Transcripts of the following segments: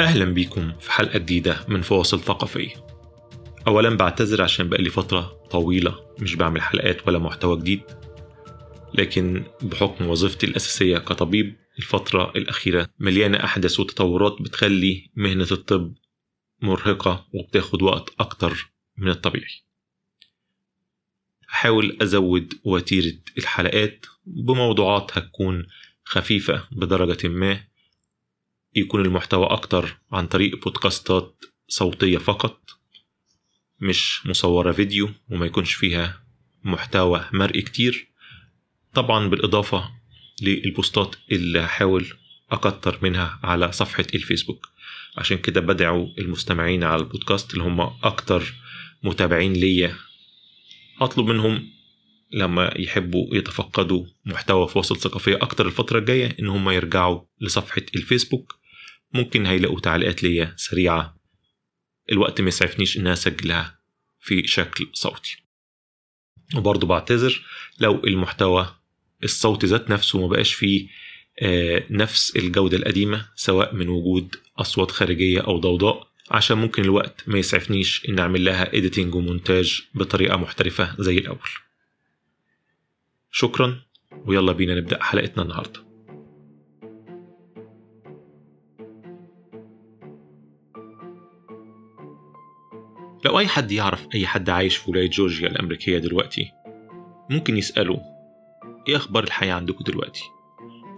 أهلا بيكم في حلقة جديدة من فواصل ثقافية. أولا بعتذر عشان بقالي فترة طويلة مش بعمل حلقات ولا محتوى جديد لكن بحكم وظيفتي الأساسية كطبيب الفترة الأخيرة مليانة أحداث وتطورات بتخلي مهنة الطب مرهقة وبتاخد وقت أكتر من الطبيعي. هحاول أزود وتيرة الحلقات بموضوعات هتكون خفيفة بدرجة ما يكون المحتوى أكتر عن طريق بودكاستات صوتية فقط مش مصورة فيديو وما يكونش فيها محتوى مرئي كتير. طبعا بالإضافة للبوستات اللي هحاول أكتر منها على صفحة الفيسبوك. عشان كده بدعو المستمعين على البودكاست اللي هم أكتر متابعين ليا. أطلب منهم لما يحبوا يتفقدوا محتوى فواصل ثقافية أكتر الفترة الجاية إن هم يرجعوا لصفحة الفيسبوك. ممكن هيلاقوا تعليقات ليا سريعة. الوقت ما يسعفنيش إن أسجلها في شكل صوتي. وبرضه بعتذر لو المحتوى الصوتي ذات نفسه ما بقاش فيه آه، نفس الجودة القديمة سواء من وجود أصوات خارجية أو ضوضاء عشان ممكن الوقت ما يسعفنيش إن أعمل لها إيديتنج ومونتاج بطريقة محترفة زي الأول. شكرا ويلا بينا نبدأ حلقتنا النهارده. لو أي حد يعرف أي حد عايش في ولاية جورجيا الأمريكية دلوقتي ممكن يسأله إيه أخبار الحياة عندكم دلوقتي؟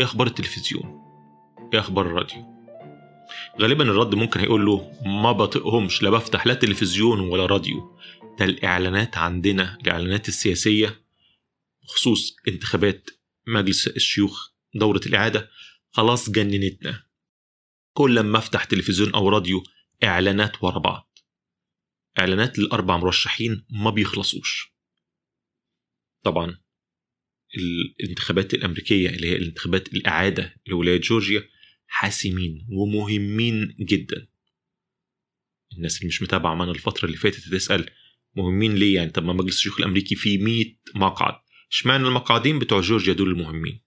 إيه أخبار التلفزيون؟ إيه أخبار الراديو؟ غالبا الرد ممكن هيقول له ما بطيقهمش لا بفتح لا تلفزيون ولا راديو ده الإعلانات عندنا الإعلانات السياسية بخصوص انتخابات مجلس الشيوخ دورة الإعادة خلاص جننتنا كل لما أفتح تلفزيون أو راديو إعلانات ورا بعض إعلانات للأربع مرشحين ما بيخلصوش. طبعا الانتخابات الأمريكية اللي هي الانتخابات الإعادة لولاية جورجيا حاسمين ومهمين جدا. الناس اللي مش متابعة معانا الفترة اللي فاتت تسأل مهمين ليه يعني؟ طب ما مجلس الشيوخ الأمريكي فيه 100 مقعد. إشمعنى المقعدين بتوع جورجيا دول المهمين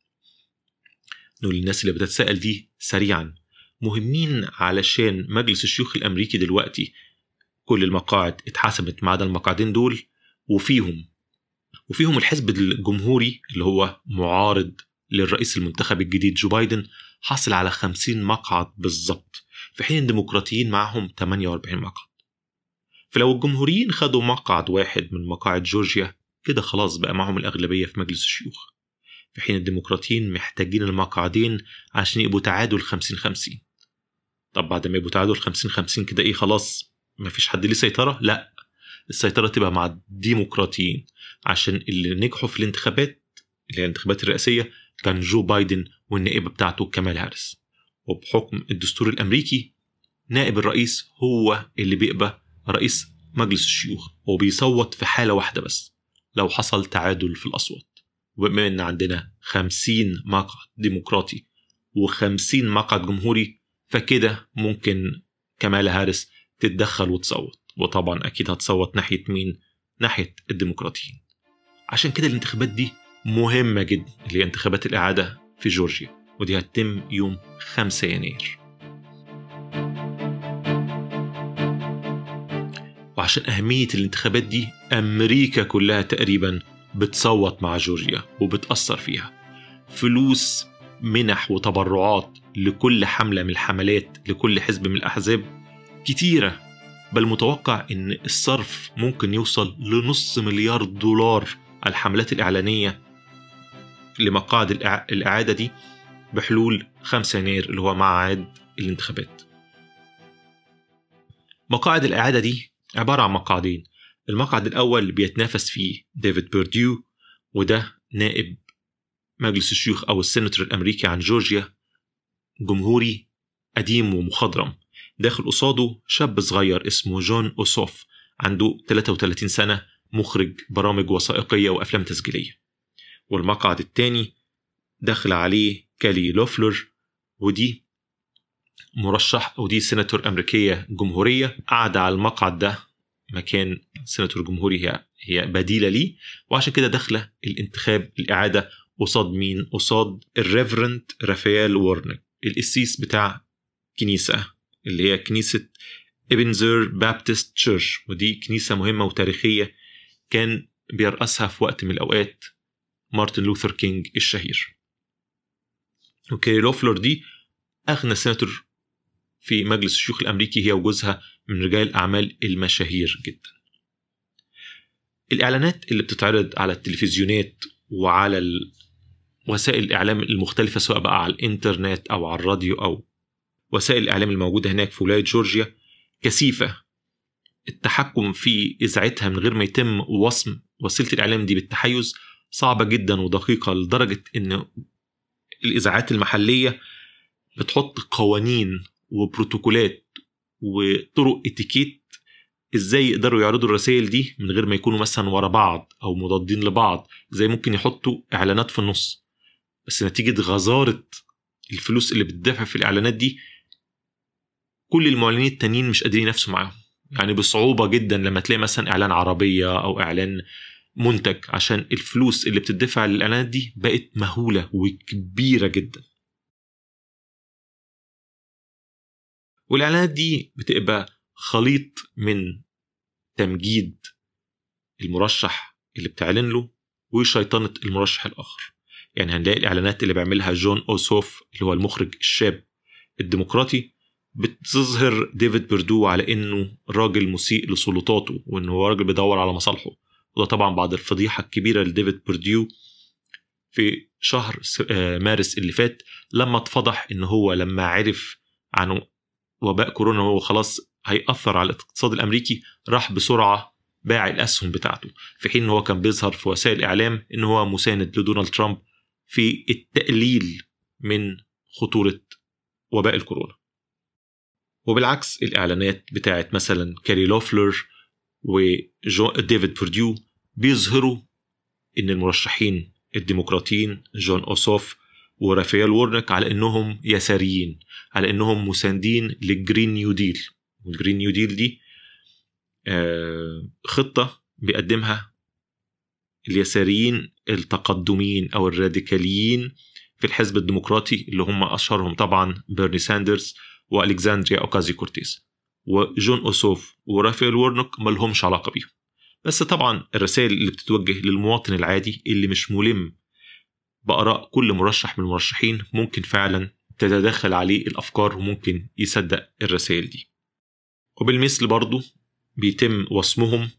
نقول للناس اللي بتتساءل دي سريعا مهمين علشان مجلس الشيوخ الأمريكي دلوقتي كل المقاعد اتحسمت ما عدا المقعدين دول وفيهم وفيهم الحزب الجمهوري اللي هو معارض للرئيس المنتخب الجديد جو بايدن حصل على 50 مقعد بالظبط في حين الديمقراطيين معهم 48 مقعد. فلو الجمهوريين خدوا مقعد واحد من مقاعد جورجيا كده خلاص بقى معهم الأغلبية في مجلس الشيوخ. في حين الديمقراطيين محتاجين المقعدين عشان يبقوا تعادل 50 50 طب بعد ما يبقوا تعادل 50 50 كده إيه خلاص؟ مفيش حد ليه سيطرة لا السيطرة تبقى مع الديمقراطيين. عشان اللي نجحوا في الانتخابات اللي هي الانتخابات الرئاسية كان جو بايدن والنائبة بتاعته كمال هارس وبحكم الدستور الأمريكي نائب الرئيس هو اللي بيبقى رئيس مجلس الشيوخ. وبيصوت في حالة واحدة بس لو حصل تعادل في الأصوات. وبما إن عندنا 50 مقعد ديمقراطي و50 مقعد جمهوري فكده ممكن كمال هارس تتدخل وتصوت. وطبعا أكيد هتصوت ناحية مين؟ ناحية الديمقراطيين. عشان كده الانتخابات دي مهمة جدا اللي هي انتخابات الإعادة في جورجيا. ودي هتتم يوم 5 يناير. وعشان أهمية الانتخابات دي أمريكا كلها تقريبا بتصوت مع جورجيا وبتأثر فيها. فلوس منح وتبرعات لكل حملة من الحملات لكل حزب من الأحزاب كتيرة بل متوقع إن الصرف ممكن يوصل لنص مليار دولار. على الحملات الإعلانية لمقاعد الإعادة دي بحلول 5 يناير اللي هو ميعاد الانتخابات. مقاعد الإعادة دي عبارة عن مقعدين المقعد الأول بيتنافس فيه ديفيد بيرديو وده نائب مجلس الشيوخ أو السيناتور الأمريكي عن جورجيا جمهوري قديم ومخضرم. داخل قصاده شاب صغير اسمه جون أوسوف عنده 33 سنة مخرج برامج وثائقية وأفلام تسجيلية. والمقعد الثاني دخل عليه كيلي لوفلر ودي مرشح ودي سيناتور أمريكية جمهورية. قاعدة على المقعد ده مكان سيناتور جمهوري هي هي بديلة ليه. وعشان كده داخلة الانتخاب الإعادة قصاد مين؟ قصاد ال Reverend رافائيل وورنوك القسيس بتاع كنيسة. اللي هي كنيسة Ebenezer Baptist Church ودي كنيسة مهمة وتاريخية كان بيرأسها في وقت من الأوقات مارتن لوثر كينج الشهير. وكيلي لوفلر دي أغنى سيناتور في مجلس الشيوخ الأمريكي هي وجوزها من رجال الأعمال المشاهير جدا. الإعلانات اللي بتتعرض على التلفزيونات وعلى وسائل الإعلام المختلفة سواء بقى على الإنترنت أو على الراديو أو وسائل الإعلام الموجودة هناك في ولاية جورجيا كثيفة. التحكم في إذاعتها من غير ما يتم وصم وسيلة الإعلام دي بالتحيز صعبة جدا ودقيقة لدرجة إن الإذاعات المحلية بتحط قوانين وبروتوكولات وطرق إتيكيت إزاي يقدروا يعرضوا الرسائل دي من غير ما يكونوا مثلا ورا بعض أو مضادين لبعض. زي ممكن يحطوا إعلانات في النص. بس نتيجة غزارة الفلوس اللي بتدفع في الإعلانات دي كل المعلنين التانيين مش قادرين ينافسوا معاهم. يعني بصعوبة جدا لما تلاقي مثلا إعلان عربية أو إعلان منتج عشان الفلوس اللي بتدفع للإعلانات دي بقت مهولة وكبيرة جدا. والإعلانات دي بتبقى خليط من تمجيد المرشح اللي بتعلن له وشيطنة المرشح الآخر. يعني هنلاقي الإعلانات اللي بيعملها جون أوسوف اللي هو المخرج الشاب الديمقراطي بتظهر ديفيد بردو على إنه راجل مسيء لسلطاته وإنه هو راجل بيدور على مصالحه. وده طبعا بعد الفضيحة الكبيرة لديفيد برديو في شهر مارس اللي فات لما اتفضح إن هو لما عرف عن وباء كورونا وهو خلاص هيأثر على الاقتصاد الأمريكي راح بسرعة باع الأسهم بتاعته. في حين إن هو كان بيظهر في وسائل الإعلام إن هو مساند لدونالد ترامب في التقليل من خطورة وباء الكورونا. وبالعكس الإعلانات بتاعت مثلا كيلي لوفلر وديفيد بيرديو بيظهروا إن المرشحين الديمقراطيين جون أوسوف ورافائيل وورنوك على إنهم يساريين على إنهم مساندين لل Green New Deal وال Green New Deal دي خطة بيقدمها اليساريين التقدميين أو الراديكاليين في الحزب الديمقراطي اللي هم أشهرهم طبعا بيرني ساندرز وألكسندريا أوكاسيو كورتيز وجون أوسوف ورافائيل وورنوك ملهمش علاقة بيهم. بس طبعا الرسائل اللي بتتوجه للمواطن العادي اللي مش ملم بآراء كل مرشح من المرشحين ممكن فعلا تتدخل عليه الأفكار وممكن يصدق الرسائل دي. وبالمثل برضه بيتم وصمهم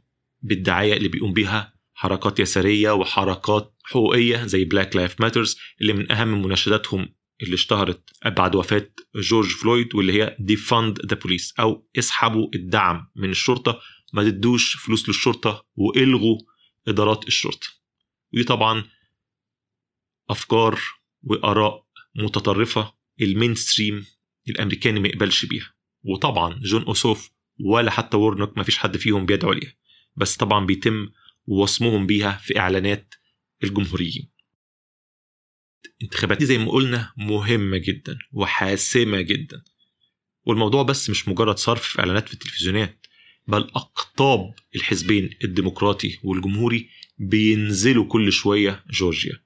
بالدعاية اللي بيقوم بيها حركات يسارية وحركات حقوقية زي Black Lives Matter اللي من أهم مناشداتهم اللي اشتهرت بعد وفاة جورج فلويد واللي هي defund the police أو اسحبوا الدعم من الشرطة ما تدوش فلوس للشرطة وإلغوا إدارات الشرطة. ودي طبعا أفكار وآراء متطرفة ال mainstream الأمريكاني ما يقبلش بيها. وطبعا جون أوسوف ولا حتى وورنوك ما فيش حد فيهم بيدعو ليها. بس طبعا بيتم وصمهم بيها في إعلانات الجمهوريين. الانتخابات دي زي ما قلنا مهمة جدا وحاسمة جدا. والموضوع بس مش مجرد صرف في إعلانات في التلفزيونات بل أقطاب الحزبين الديمقراطي والجمهوري بينزلوا كل شوية جورجيا.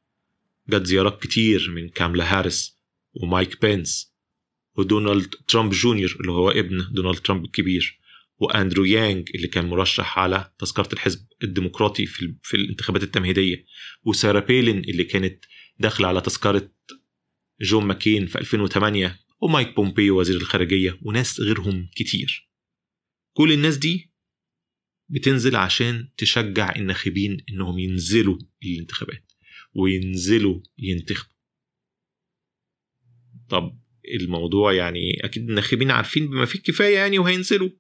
جت زيارات كتير من كاملا هاريس ومايك بينس ودونالد ترامب جونيور اللي هو ابن دونالد ترامب الكبير وأندرو يانج اللي كان مرشح على تذكرة الحزب الديمقراطي في, في الانتخابات التمهيدية وسارا بيلين اللي كانت داخله على تذكرة جون ماكين في 2008 ومايك بومبيو وزير الخارجية وناس غيرهم كتير. كل الناس دي بتنزل عشان تشجع الناخبين إنهم ينزلوا الانتخابات وينزلوا ينتخبوا. طب الموضوع يعني أكيد الناخبين عارفين بما فيه الكفاية يعني وهينزلوا.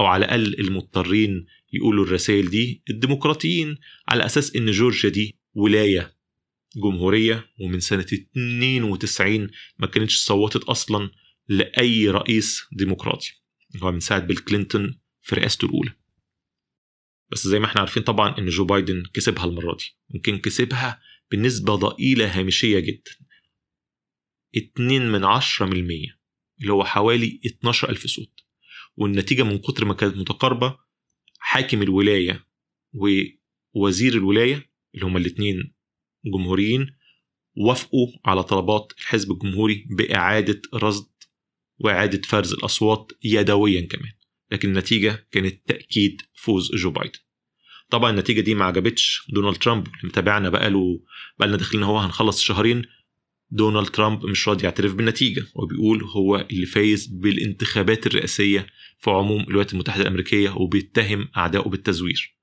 أو على الأقل المضطرين يقولوا الرسائل دي الديمقراطيين على أساس إن جورجيا دي ولاية جمهورية ومن سنة 92 ما كانتش صوتت أصلا لأي رئيس ديمقراطي. هو من ساعة بيل كلينتون في رئاسته الأولى. بس زي ما إحنا عارفين طبعا إن جو بايدن كسبها المرة دي ممكن كسبها بنسبة ضئيلة هامشية جدا. 2 من 10 من المية اللي هو حوالي 12 ألف صوت. والنتيجة من كتر ما كانت متقاربة حاكم الولاية ووزير الولاية اللي هما الاتنين جمهوريين وافقوا على طلبات الحزب الجمهوري بإعادة رصد وإعادة فرز الأصوات يدويا كمان لكن النتيجة كانت تأكيد فوز جو بايدن. طبعا النتيجة دي ما عجبتش دونالد ترامب اللي متابعنا بقاله بقالنا داخلين هو هنخلص شهرين دونالد ترامب مش راضي يعترف بالنتيجة وبيقول هو اللي فايز بالانتخابات الرئاسية في عموم الولايات المتحدة الأمريكية وبيتهم أعدائه بالتزوير.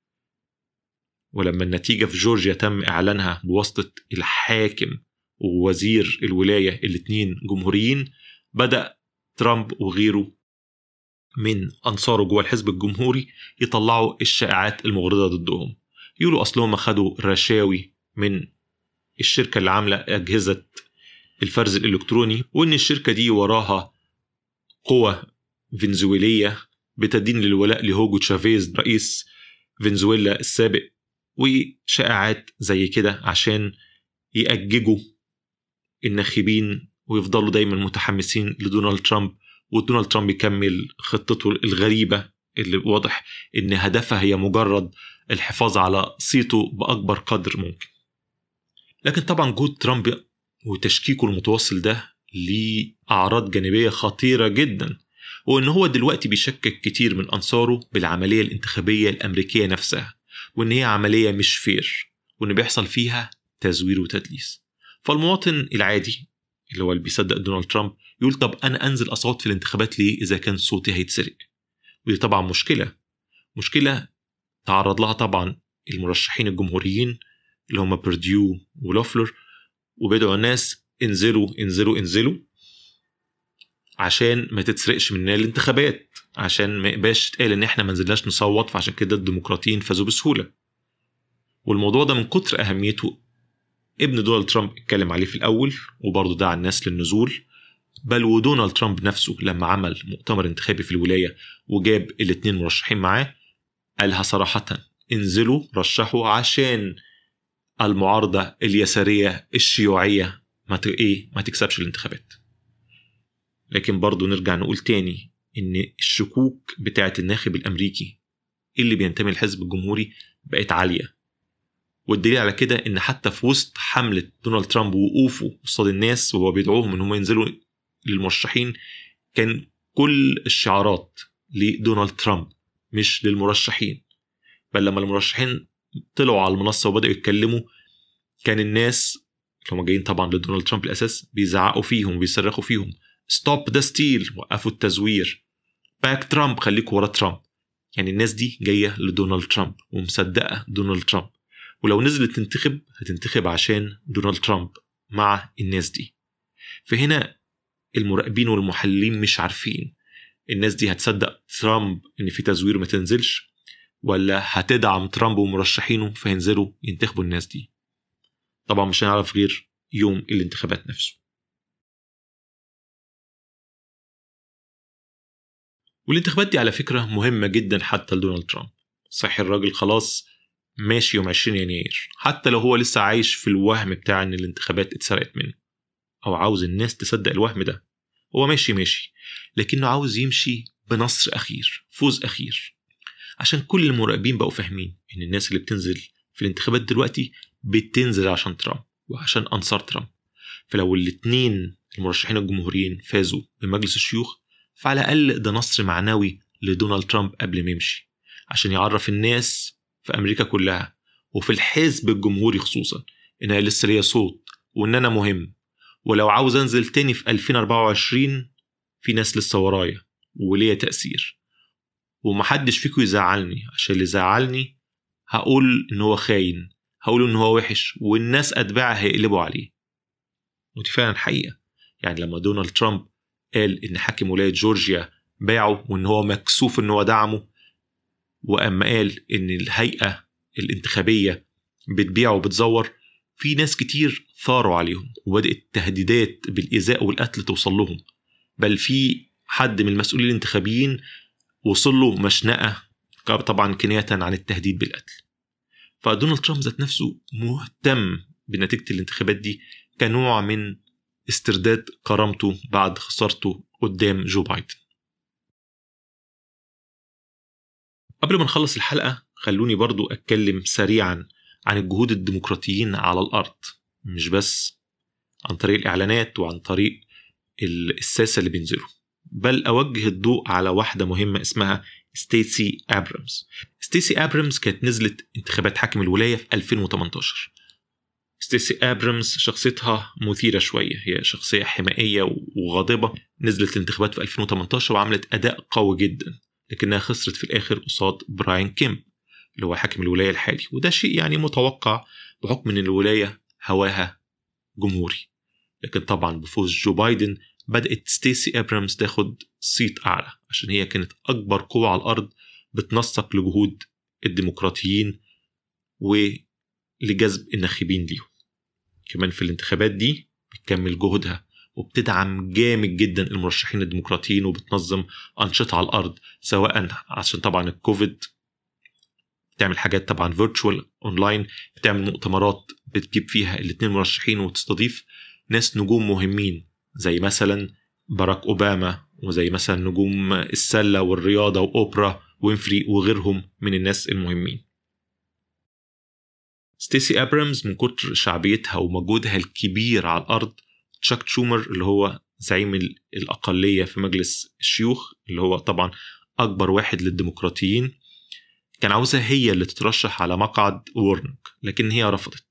ولما النتيجة في جورجيا تم إعلانها بواسطة الحاكم ووزير الولاية الاتنين جمهوريين بدأ ترامب وغيره من أنصاره جوه الحزب الجمهوري يطلعوا الشائعات المغرضة ضدهم. يقولوا أصلهم خدوا رشاوي من الشركة اللي عاملة أجهزة الفرز الإلكتروني وإن الشركة دي وراها قوى فنزويلية بتدين للولاء لهوجو تشافيز رئيس فنزويلا السابق وشائعات زي كده عشان يأججوا الناخبين ويفضلوا دايما متحمسين لدونالد ترامب ودونالد ترامب يكمل خطته الغريبة اللي واضح إن هدفها هي مجرد الحفاظ على صيته بأكبر قدر ممكن. لكن طبعا جهود ترامب وتشكيكه المتواصل ده ليه أعراض جانبية خطيرة جدا وإن هو دلوقتي بيشكك كتير من أنصاره بالعملية الانتخابية الأمريكية نفسها. وإن هي عملية مش فير وإن بيحصل فيها تزوير وتدليس. فالمواطن العادي اللي هو اللي بيصدق دونالد ترامب يقول طب أنا أنزل أصوات في الانتخابات ليه إذا كان صوتي هيتسرق؟ ودي طبعا مشكلة. مشكلة تعرض لها طبعا المرشحين الجمهوريين اللي هم برديو ولوفلر وبيدعوا الناس انزلوا انزلوا انزلوا. عشان ما تتسرقش مننا الانتخابات عشان ما يبقاش تقال إن إحنا ما نزلناش نصوت فعشان كده الديمقراطيين فازوا بسهولة. والموضوع ده من كتر أهميته ابن دونالد ترامب اتكلم عليه في الأول وبرضه دعا الناس للنزول. بل ودونالد ترامب نفسه لما عمل مؤتمر انتخابي في الولاية وجاب الاثنين مرشحين معاه قالها صراحة انزلوا رشحوا عشان المعارضة اليسارية الشيوعية ما إيه ما تكسبش الانتخابات. لكن برضه نرجع نقول تاني إن الشكوك بتاعه الناخب الأمريكي اللي بينتمي للحزب الجمهوري بقت عالية. والدليل على كده إن حتى في وسط حملة دونالد ترامب وقوفه قصاد الناس وهو بيدعوهم إن هم ينزلوا للمرشحين كان كل الشعارات لدونالد ترامب مش للمرشحين. بل لما المرشحين طلعوا على المنصة وبدأوا يتكلموا كان الناس اللي هم جايين طبعا لدونالد ترامب الأساس بيزعقوا فيهم وبيصرخوا فيهم. stop the steal وقفوا التزوير. back Trump خليكوا ورا ترامب يعني الناس دي جاية لدونالد ترامب ومصدقة دونالد ترامب. ولو نزلت تنتخب هتنتخب عشان دونالد ترامب مع الناس دي. فهنا المراقبين والمحللين مش عارفين. الناس دي هتصدق ترامب إن في تزوير ما تنزلش؟ ولا هتدعم ترامب ومرشحينه فينزلوا ينتخبوا الناس دي؟ طبعا مش هنعرف غير يوم الانتخابات نفسه. والانتخابات دي على فكرة مهمة جدا حتى لدونالد ترامب. صحي الراجل خلاص ماشي يوم 20 يناير. حتى لو هو لسه عايش في الوهم بتاع إن الانتخابات اتسرقت منه. أو عاوز الناس تصدق الوهم ده. هو ماشي ماشي. لكنه عاوز يمشي بنصر أخير فوز أخير. عشان كل المراقبين بقوا فاهمين إن الناس اللي بتنزل في الانتخابات دلوقتي بتنزل عشان ترامب وعشان أنصار ترامب. فلو الاتنين المرشحين الجمهوريين فازوا بمجلس الشيوخ فعلى الأقل ده نصر معنوي لدونالد ترامب قبل ما يمشي عشان يعرف الناس في أمريكا كلها وفي الحزب الجمهوري خصوصا إن أنا لسه ليا صوت وإن أنا مهم. ولو عاوز أنزل تاني في 2024 في ناس لسه ورايا وليا تأثير. ومحدش فيكم يزعلني عشان اللي زعلني هقول إن هو خاين هقول إن هو وحش والناس أتباعه هيقلبوا عليه. ودي فعلا حقيقة. يعني لما دونالد ترامب قال إن حاكم ولاية جورجيا باعه وإن هو مكسوف إن هو دعمه. وأما قال إن الهيئة الانتخابية بتبيع وبتزور في ناس كتير ثاروا عليهم وبدأت التهديدات بالإيذاء والقتل توصل لهم. بل في حد من المسؤولين الانتخابيين وصل له مشنقة طبعا كناية عن التهديد بالقتل. فدونالد ترامب ذات نفسه مهتم بنتيجة الانتخابات دي كنوع من استرداد كرامته بعد خسارته قدام جو بايدن. قبل ما نخلص الحلقة خلوني برضو أتكلم سريعا عن الجهود الديمقراطيين على الأرض مش بس عن طريق الإعلانات وعن طريق الساسة اللي بينزلوا بل أوجه الضوء على واحدة مهمة اسمها ستيسي أبرامز. ستيسي أبرامز كانت نزلت انتخابات حاكم الولاية في 2018 ستيسي أبرامز شخصيتها مثيرة شوية. هي شخصية حمائية وغاضبة. نزلت الانتخابات في 2018 وعملت أداء قوي جدا لكنها خسرت في الآخر قصاد براين كيمب اللي هو حاكم الولاية الحالي. وده شيء يعني متوقع بحكم أن الولاية هواها جمهوري. لكن طبعا بفوز جو بايدن بدأت ستيسي أبرامز تاخد صيت أعلى عشان هي كانت أكبر قوة على الأرض بتنسق لجهود الديمقراطيين ولجذب الناخبين ليهم. كمان في الانتخابات دي بتكمل جهودها وبتدعم جامد جدا المرشحين الديمقراطيين وبتنظم أنشطة على الأرض سواء عشان طبعا الكوفيد بتعمل حاجات طبعا virtual online بتعمل مؤتمرات بتجيب فيها الاثنين مرشحين وتستضيف ناس نجوم مهمين زي مثلا باراك أوباما وزي مثلا نجوم السلة والرياضة وأوبرا وينفري وغيرهم من الناس المهمين. ستيسي أبرامز من كتر شعبيتها ومجهودها الكبير على الأرض تشاك تشومر اللي هو زعيم الأقلية في مجلس الشيوخ اللي هو طبعا أكبر واحد للديمقراطيين كان عاوزها هي اللي تترشح على مقعد وورنوك لكن هي رفضت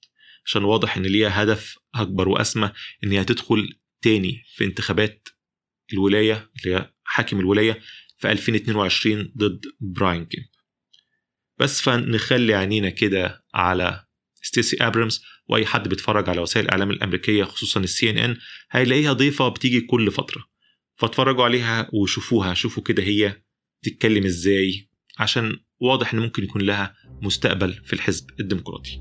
عشان واضح إن ليها هدف أكبر وأسمى إن هي تدخل تاني في انتخابات الولاية اللي هي حاكم الولاية في 2022 ضد براين كيمب. بس فنخلي عينينا كده على ستيسي أبرامز وأي حد بيتفرج على وسائل الإعلام الأمريكية خصوصا ال CNN هيلاقيها ضيفة بتيجي كل فترة. فاتفرجوا عليها وشوفوها شوفوا كده هي تتكلم إزاي عشان واضح إن ممكن يكون لها مستقبل في الحزب الديمقراطي.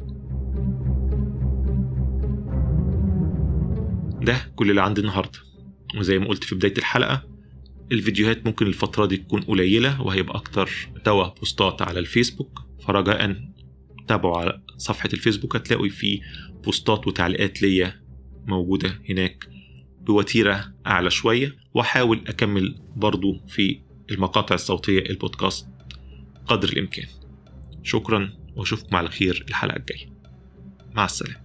ده كل اللي عندي النهارده. وزي ما قلت في بداية الحلقة الفيديوهات ممكن الفترة دي تكون قليلة وهيبقى أكتر توا بوستات على الفيسبوك. فرجاء تابعوا على صفحة الفيسبوك هتلاقوا فيه بوستات وتعليقات ليا موجودة هناك بوتيرة أعلى شوية وأحاول أكمل برضو في المقاطع الصوتية البودكاست قدر الإمكان. شكرا وأشوفكم على خير الحلقة الجاية. مع السلامة.